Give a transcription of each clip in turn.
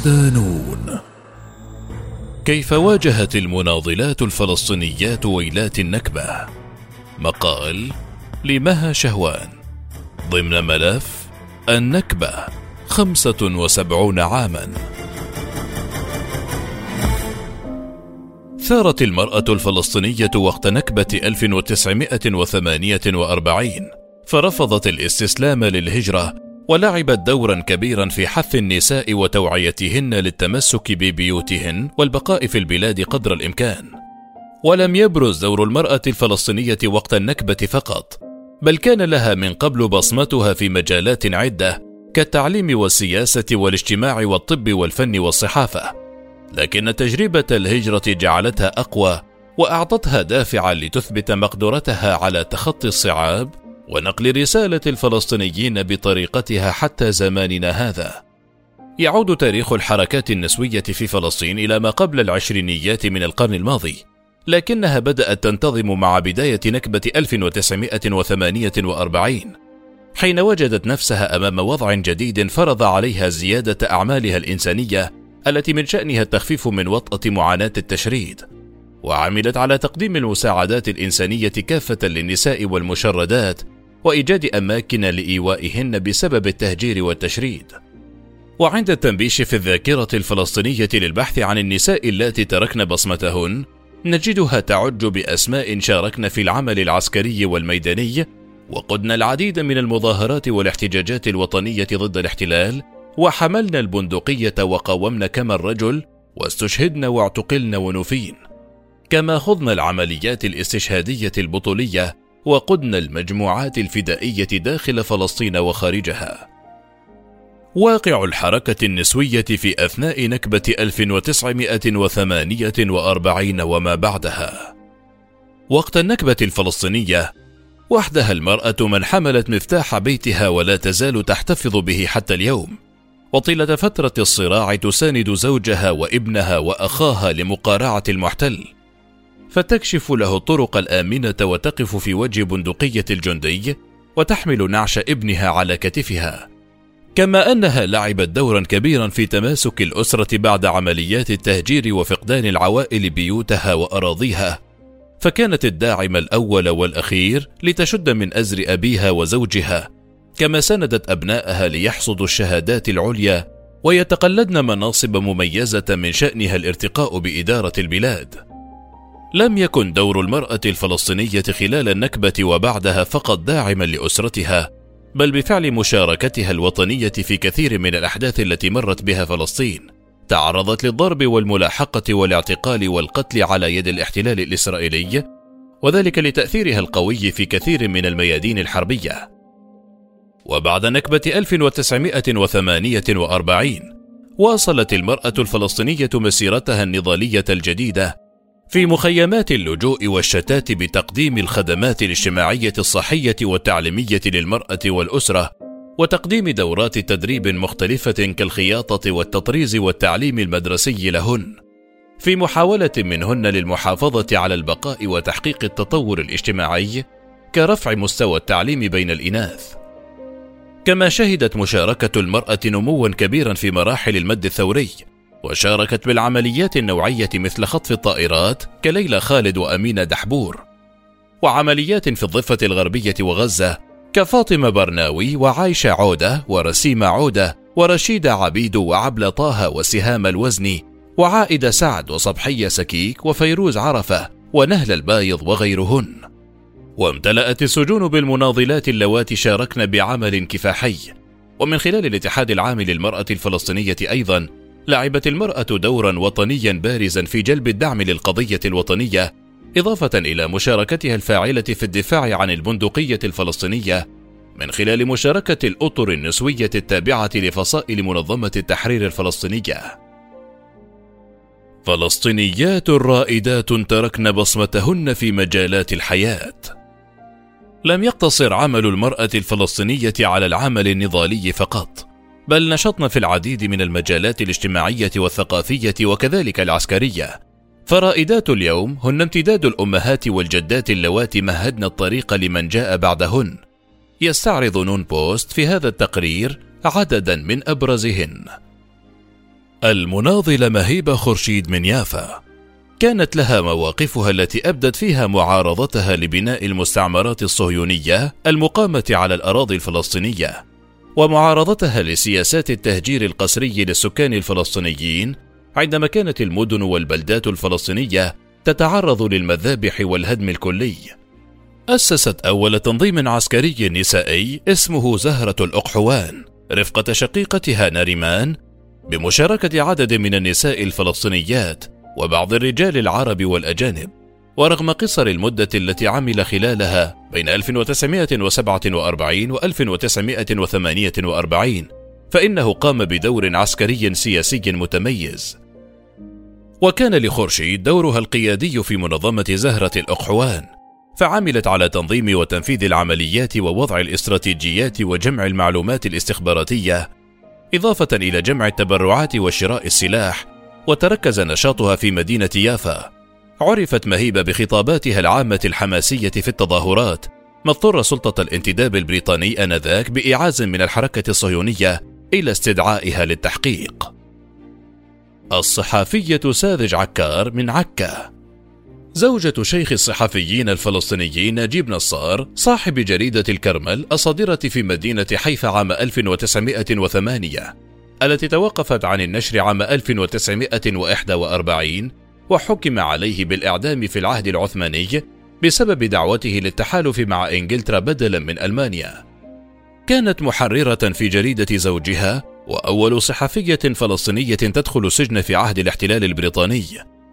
صدانون كيف واجهت المناضلات الفلسطينيات ويلات النكبة؟ مقال لمها شهوان. ضمن ملف النكبة خمسة وسبعون عاما. ثارت المرأة الفلسطينية وقت نكبة 1948 فرفضت الاستسلام للهجرة ولعبت دورا كبيرا في حث النساء وتوعيتهن للتمسك ببيوتهن والبقاء في البلاد قدر الإمكان. ولم يبرز دور المرأة الفلسطينية وقت النكبة فقط بل كان لها من قبل بصمتها في مجالات عدة كالتعليم والسياسة والاجتماع والطب والفن والصحافة. لكن تجربة الهجرة جعلتها أقوى وأعطتها دافعا لتثبت مقدرتها على تخطي الصعاب ونقل رسالة الفلسطينيين بطريقتها حتى زماننا هذا. يعود تاريخ الحركات النسوية في فلسطين إلى ما قبل العشرينيات من القرن الماضي، لكنها بدأت تنتظم مع بداية نكبة 1948 حين وجدت نفسها أمام وضع جديد فرض عليها زيادة أعمالها الإنسانية التي من شأنها التخفيف من وطأة معاناة التشريد. وعملت على تقديم المساعدات الإنسانية كافة للنساء والمشردات وإيجاد أماكن لإيوائهن بسبب التهجير والتشريد. وعند التنبيش في الذاكرة الفلسطينية للبحث عن النساء اللاتي تركن بصمتهن نجدها تعج بأسماء شاركن في العمل العسكري والميداني وقدن العديد من المظاهرات والاحتجاجات الوطنية ضد الاحتلال وحملن البندقية وقاومن كما الرجل واستشهدن واعتقلن ونفين. كما خضن العمليات الاستشهادية البطولية وقدن المجموعات الفدائية داخل فلسطين وخارجها واقع الحركة النسوية في أثناء نكبة 1948 وما بعدها. وقت النكبة الفلسطينية، وحدها المرأة من حملت مفتاح بيتها ولا تزال تحتفظ به حتى اليوم. وطيلة فترة الصراع تساند زوجها وابنها وأخاها لمقارعة المحتل. فتكشف له الطرق الآمنة وتقف في وجه بندقية الجندي وتحمل نعش ابنها على كتفها. كما أنها لعبت دورا كبيرا في تماسك الأسرة بعد عمليات التهجير وفقدان العوائل بيوتها وأراضيها. فكانت الداعم الأول والأخير لتشد من أزر أبيها وزوجها. كما سندت أبنائها ليحصدوا الشهادات العليا ويتقلدن مناصب مميزة من شأنها الارتقاء بإدارة البلاد لم يكن دور المرأة الفلسطينية خلال النكبة وبعدها فقط داعما لأسرتها، بل بفعل مشاركتها الوطنية في كثير من الأحداث التي مرت بها فلسطين. تعرضت للضرب والملاحقة والاعتقال والقتل على يد الاحتلال الإسرائيلي، وذلك لتأثيرها القوي في كثير من الميادين الحربية. وبعد نكبة 1948 واصلت المرأة الفلسطينية مسيرتها النضالية الجديدة في مخيمات اللجوء والشتات بتقديم الخدمات الاجتماعية الصحية والتعليمية للمرأة والأسرة وتقديم دورات تدريب مختلفة كالخياطة والتطريز والتعليم المدرسي لهن. في محاولة منهن للمحافظة على البقاء وتحقيق التطور الاجتماعي كرفع مستوى التعليم بين الإناث. كما شهدت مشاركة المرأة نموا كبيرا في مراحل المد الثوري وشاركت بالعمليات النوعية مثل خطف الطائرات كليلى خالد وأمينة دحبور وعمليات في الضفة الغربية وغزة كفاطمة برناوي وعايشة عودة ورسيمة عودة ورشيدة عبيد وعبلة طه وسهام الوزني وعائدة سعد وصبحية سكيك وفيروز عرفة ونهل البايض وغيرهن. وامتلأت السجون بالمناضلات اللواتي شاركن بعمل كفاحي. ومن خلال الاتحاد العام للمرأة الفلسطينية أيضا لعبت المرأة دورا وطنيا بارزا في جلب الدعم للقضية الوطنية إضافة إلى مشاركتها الفاعلة في الدفاع عن البندقية الفلسطينية من خلال مشاركة الأطر النسوية التابعة لفصائل منظمة التحرير الفلسطينية. فلسطينيات رائدات تركن بصمتهن في مجالات الحياة. لم يقتصر عمل المرأة الفلسطينية على العمل النضالي فقط، بل نشطن في العديد من المجالات الاجتماعية والثقافية وكذلك العسكرية. فرائدات اليوم هن امتداد الأمهات والجدات اللواتي مهدن الطريق لمن جاء بعدهن. يستعرض نون بوست في هذا التقرير عددا من أبرزهن. المناضلة مهيبة خورشيد من يافا. كانت لها مواقفها التي أبدت فيها معارضتها لبناء المستعمرات الصهيونية المقامة على الأراضي الفلسطينية. ومعارضتها لسياسات التهجير القسري للسكان الفلسطينيين عندما كانت المدن والبلدات الفلسطينية تتعرض للمذابح والهدم الكلي. أسست أول تنظيم عسكري نسائي اسمه زهرة الأقحوان رفقة شقيقتها ناريمان بمشاركة عدد من النساء الفلسطينيات وبعض الرجال العرب والأجانب. ورغم قصر المدة التي عمل خلالها بين 1947 و 1948 فإنه قام بدور عسكري سياسي متميز. وكان لخورشيد دورها القيادي في منظمة زهرة الأقحوان فعملت على تنظيم وتنفيذ العمليات ووضع الاستراتيجيات وجمع المعلومات الاستخباراتية إضافة إلى جمع التبرعات وشراء السلاح وتركز نشاطها في مدينة يافا. عرفت مهيبة بخطاباتها العامة الحماسية في التظاهرات. ما اضطر سلطة الانتداب البريطاني آنذاك بإعاز من الحركة الصهيونية إلى استدعائها للتحقيق. الصحافية ساذج عكار من عكا. زوجة شيخ الصحفيين الفلسطينيين نجيب نصار صاحب جريدة الكرمل الصادرة في مدينة حيفا عام 1908 التي توقفت عن النشر عام 1941 وحكم عليه بالإعدام في العهد العثماني بسبب دعوته للتحالف مع إنجلترا بدلا من ألمانيا. كانت محررة في جريدة زوجها وأول صحفية فلسطينية تدخل السجن في عهد الاحتلال البريطاني،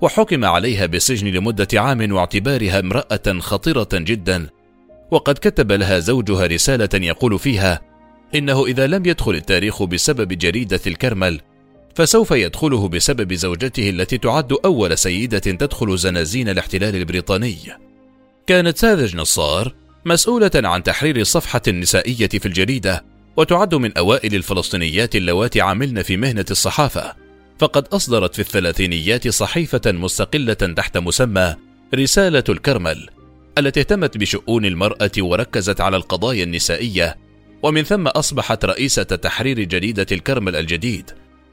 وحكم عليها بالسجن لمدة عام واعتبارها امرأة خطيرة جدا. وقد كتب لها زوجها رسالة يقول فيها: إنه إذا لم يدخل التاريخ بسبب جريدة الكرمل فسوف يدخله بسبب زوجته التي تعد أول سيدة تدخل زنازين الاحتلال البريطاني. كانت ساذج نصار مسؤولة عن تحرير الصفحة النسائية في الجريدة، وتعد من أوائل الفلسطينيات اللواتي عملن في مهنة الصحافة، فقد أصدرت في الثلاثينيات صحيفة مستقلة تحت مسمى رسالة الكرمل، التي اهتمت بشؤون المرأة وركزت على القضايا النسائية، ومن ثم أصبحت رئيسة تحرير جريدة الكرمل الجديد،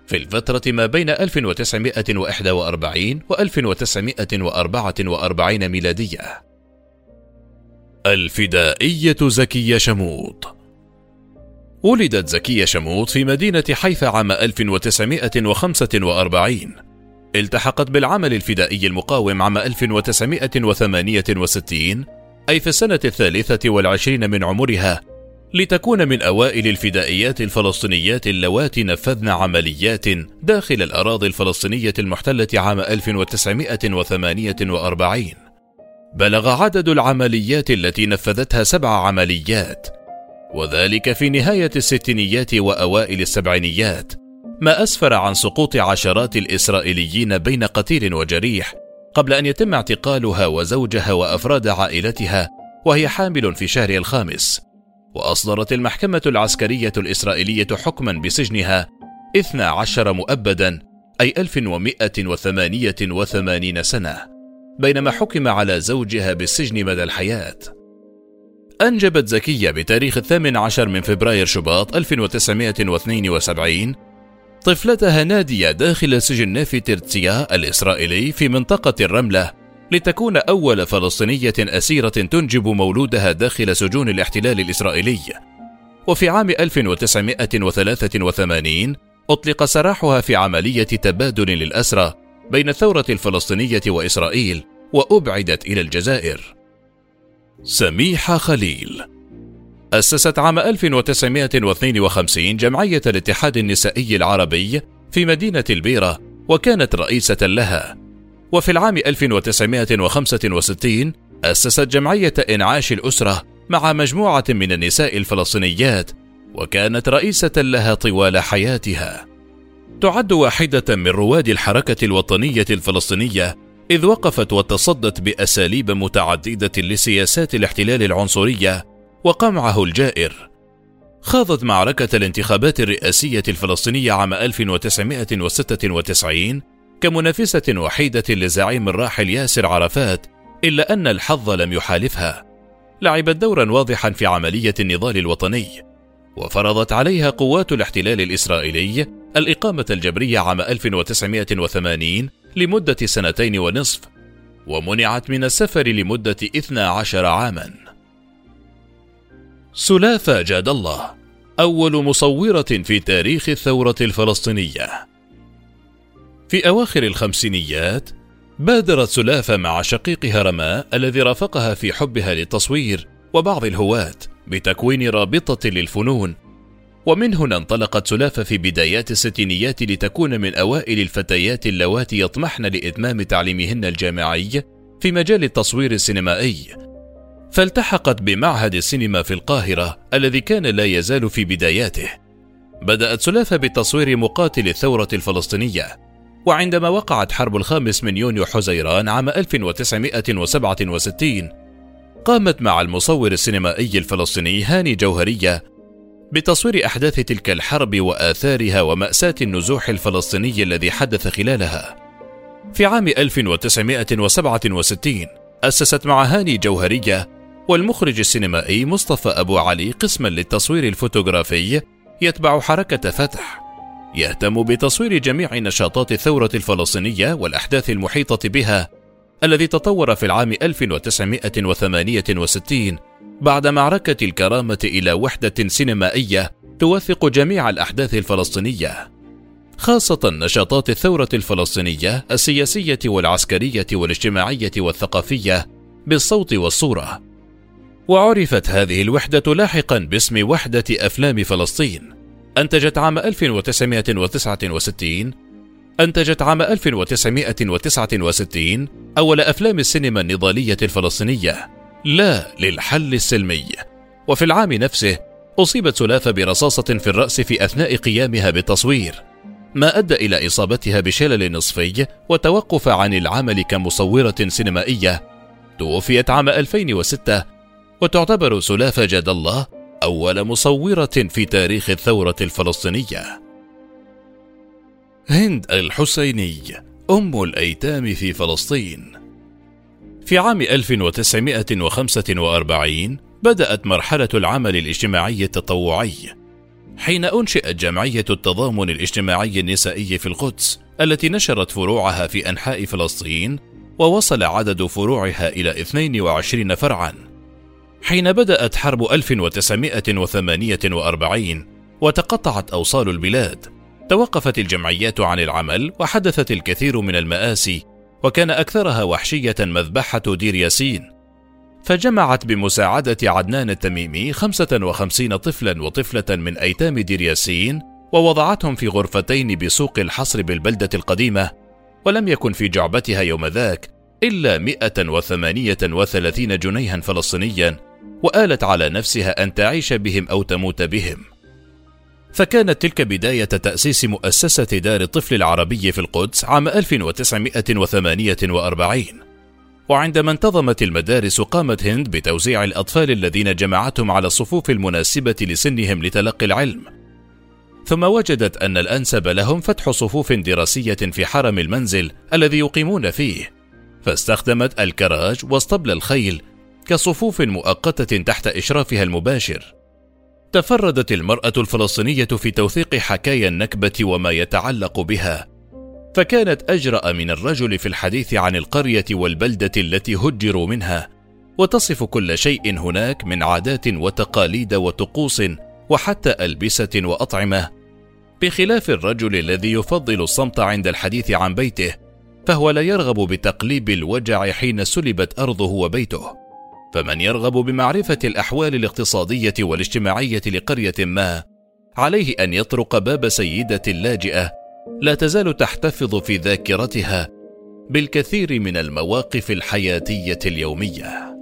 في الفترة ما بين 1941 و 1944 ميلادية. الفدائية زكية شموط ولدت زكية شموط في مدينة حيفا عام 1945 التحقت بالعمل الفدائي المقاوم عام 1968 أي في السنة الثالثة والعشرين من عمرها لتكون من أوائل الفدائيات الفلسطينيات اللواتي نفذن عمليات داخل الأراضي الفلسطينية المحتلة عام 1948 بلغ عدد العمليات التي نفذتها سبع عمليات وذلك في نهاية الستينيات وأوائل السبعينيات ما أسفر عن سقوط عشرات الإسرائيليين بين قتيل وجريح قبل أن يتم اعتقالها وزوجها وأفراد عائلتها وهي حامل في شهر الخامس. وأصدرت المحكمة العسكرية الإسرائيلية حكما بسجنها 12 مؤبدا أي 1188 سنة بينما حكم على زوجها بالسجن مدى الحياة. أنجبت زكية بتاريخ الثامن عشر من فبراير شباط 1972 طفلتها نادية داخل سجن نافي ترتسيا الإسرائيلي في منطقة الرملة لتكون أول فلسطينية أسيرة تنجب مولودها داخل سجون الاحتلال الإسرائيلي. وفي عام 1983 أطلق سراحها في عملية تبادل للأسرى بين الثورة الفلسطينية وإسرائيل وأبعدت إلى الجزائر. سميحة خليل أسست عام 1952 جمعية الاتحاد النسائي العربي في مدينة البيرة وكانت رئيسة لها وفي العام 1965 أسست جمعية إنعاش الأسرة مع مجموعة من النساء الفلسطينيات وكانت رئيسة لها طوال حياتها. تعد واحدة من رواد الحركة الوطنية الفلسطينية إذ وقفت وتصدت بأساليب متعددة لسياسات الاحتلال العنصرية وقمعه الجائر. خاضت معركة الانتخابات الرئاسية الفلسطينية عام 1996 كمنافسة وحيدة لزعيم الراحل ياسر عرفات إلا أن الحظ لم يحالفها. لعبت دورا واضحا في عملية النضال الوطني وفرضت عليها قوات الاحتلال الإسرائيلي الإقامة الجبرية عام 1980 لمدة سنتين ونصف ومنعت من السفر لمدة 12 عاما. سلافة جاد الله أول مصورة في تاريخ الثورة الفلسطينية. في أواخر الخمسينيات بادرت سلافة مع شقيقها رماء الذي رافقها في حبها للتصوير وبعض الهواة بتكوين رابطة للفنون. ومن هنا انطلقت سلافة في بدايات الستينيات لتكون من أوائل الفتيات اللواتي يطمحن لإتمام تعليمهن الجامعي في مجال التصوير السينمائي. فالتحقت بمعهد السينما في القاهرة الذي كان لا يزال في بداياته. بدأت سلافة بتصوير مقاتل الثورة الفلسطينية. وعندما وقعت حرب الخامس من يونيو حزيران عام 1967 قامت مع المصور السينمائي الفلسطيني هاني جوهرية بتصوير أحداث تلك الحرب وآثارها ومأساة النزوح الفلسطيني الذي حدث خلالها. في عام 1967 أسست مع هاني جوهرية والمخرج السينمائي مصطفى أبو علي قسما للتصوير الفوتوغرافي يتبع حركة فتح يهتم بتصوير جميع نشاطات الثورة الفلسطينية والأحداث المحيطة بها الذي تطور في العام 1968 بعد معركة الكرامة إلى وحدة سينمائية توثق جميع الأحداث الفلسطينية خاصة نشاطات الثورة الفلسطينية السياسية والعسكرية والاجتماعية والثقافية بالصوت والصورة. وعرفت هذه الوحدة لاحقا باسم وحدة أفلام فلسطين. أنتجت عام 1969 أنتجت عام 1969 أول أفلام السينما النضالية الفلسطينية. لا للحل السلمي. وفي العام نفسه أصيبت سلافة برصاصة في الرأس في أثناء قيامها بالتصوير ما أدى إلى إصابتها بشلل نصفي وتوقف عن العمل كمصورة سينمائية. توفيت عام 2006 وتعتبر سلافة جاد الله أول مصورة في تاريخ الثورة الفلسطينية. هند الحسيني أم الأيتام في فلسطين. في عام 1945 بدأت مرحلة العمل الاجتماعي التطوعي حين أنشئت جمعية التضامن الاجتماعي النسائي في القدس التي نشرت فروعها في أنحاء فلسطين ووصل عدد فروعها إلى 22 فرعا. حين بدأت حرب 1948 وتقطعت أوصال البلاد توقفت الجمعيات عن العمل وحدثت الكثير من المآسي وكان أكثرها وحشية مذبحة دير ياسين. فجمعت بمساعدة عدنان التميمي 55 طفلا وطفلة من أيتام دير ياسين ووضعتهم في غرفتين بسوق الحصر بالبلدة القديمة ولم يكن في جعبتها يوم ذاك إلا 138 جنيها فلسطينيا وآلت على نفسها أن تعيش بهم أو تموت بهم. فكانت تلك بداية تأسيس مؤسسة دار الطفل العربي في القدس عام 1948 وعندما انتظمت المدارس قامت هند بتوزيع الأطفال الذين جمعتهم على الصفوف المناسبة لسنهم لتلقي العلم. ثم وجدت أن الأنسب لهم فتح صفوف دراسية في حرم المنزل الذي يقيمون فيه. فاستخدمت الكراج واسطبل الخيل كصفوف مؤقتة تحت إشرافها المباشر. تفردت المرأة الفلسطينية في توثيق حكايا النكبة وما يتعلق بها، فكانت أجرأ من الرجل في الحديث عن القرية والبلدة التي هجروا منها، وتصف كل شيء هناك من عادات وتقاليد وطقوس وحتى ألبسة وأطعمة، بخلاف الرجل الذي يفضل الصمت عند الحديث عن بيته، فهو لا يرغب بتقليب الوجع حين سلبت أرضه وبيته. فمن يرغب بمعرفة الأحوال الاقتصادية والاجتماعية لقرية ما، عليه أن يطرق باب سيدة لاجئة لا تزال تحتفظ في ذاكرتها بالكثير من المواقف الحياتية اليومية.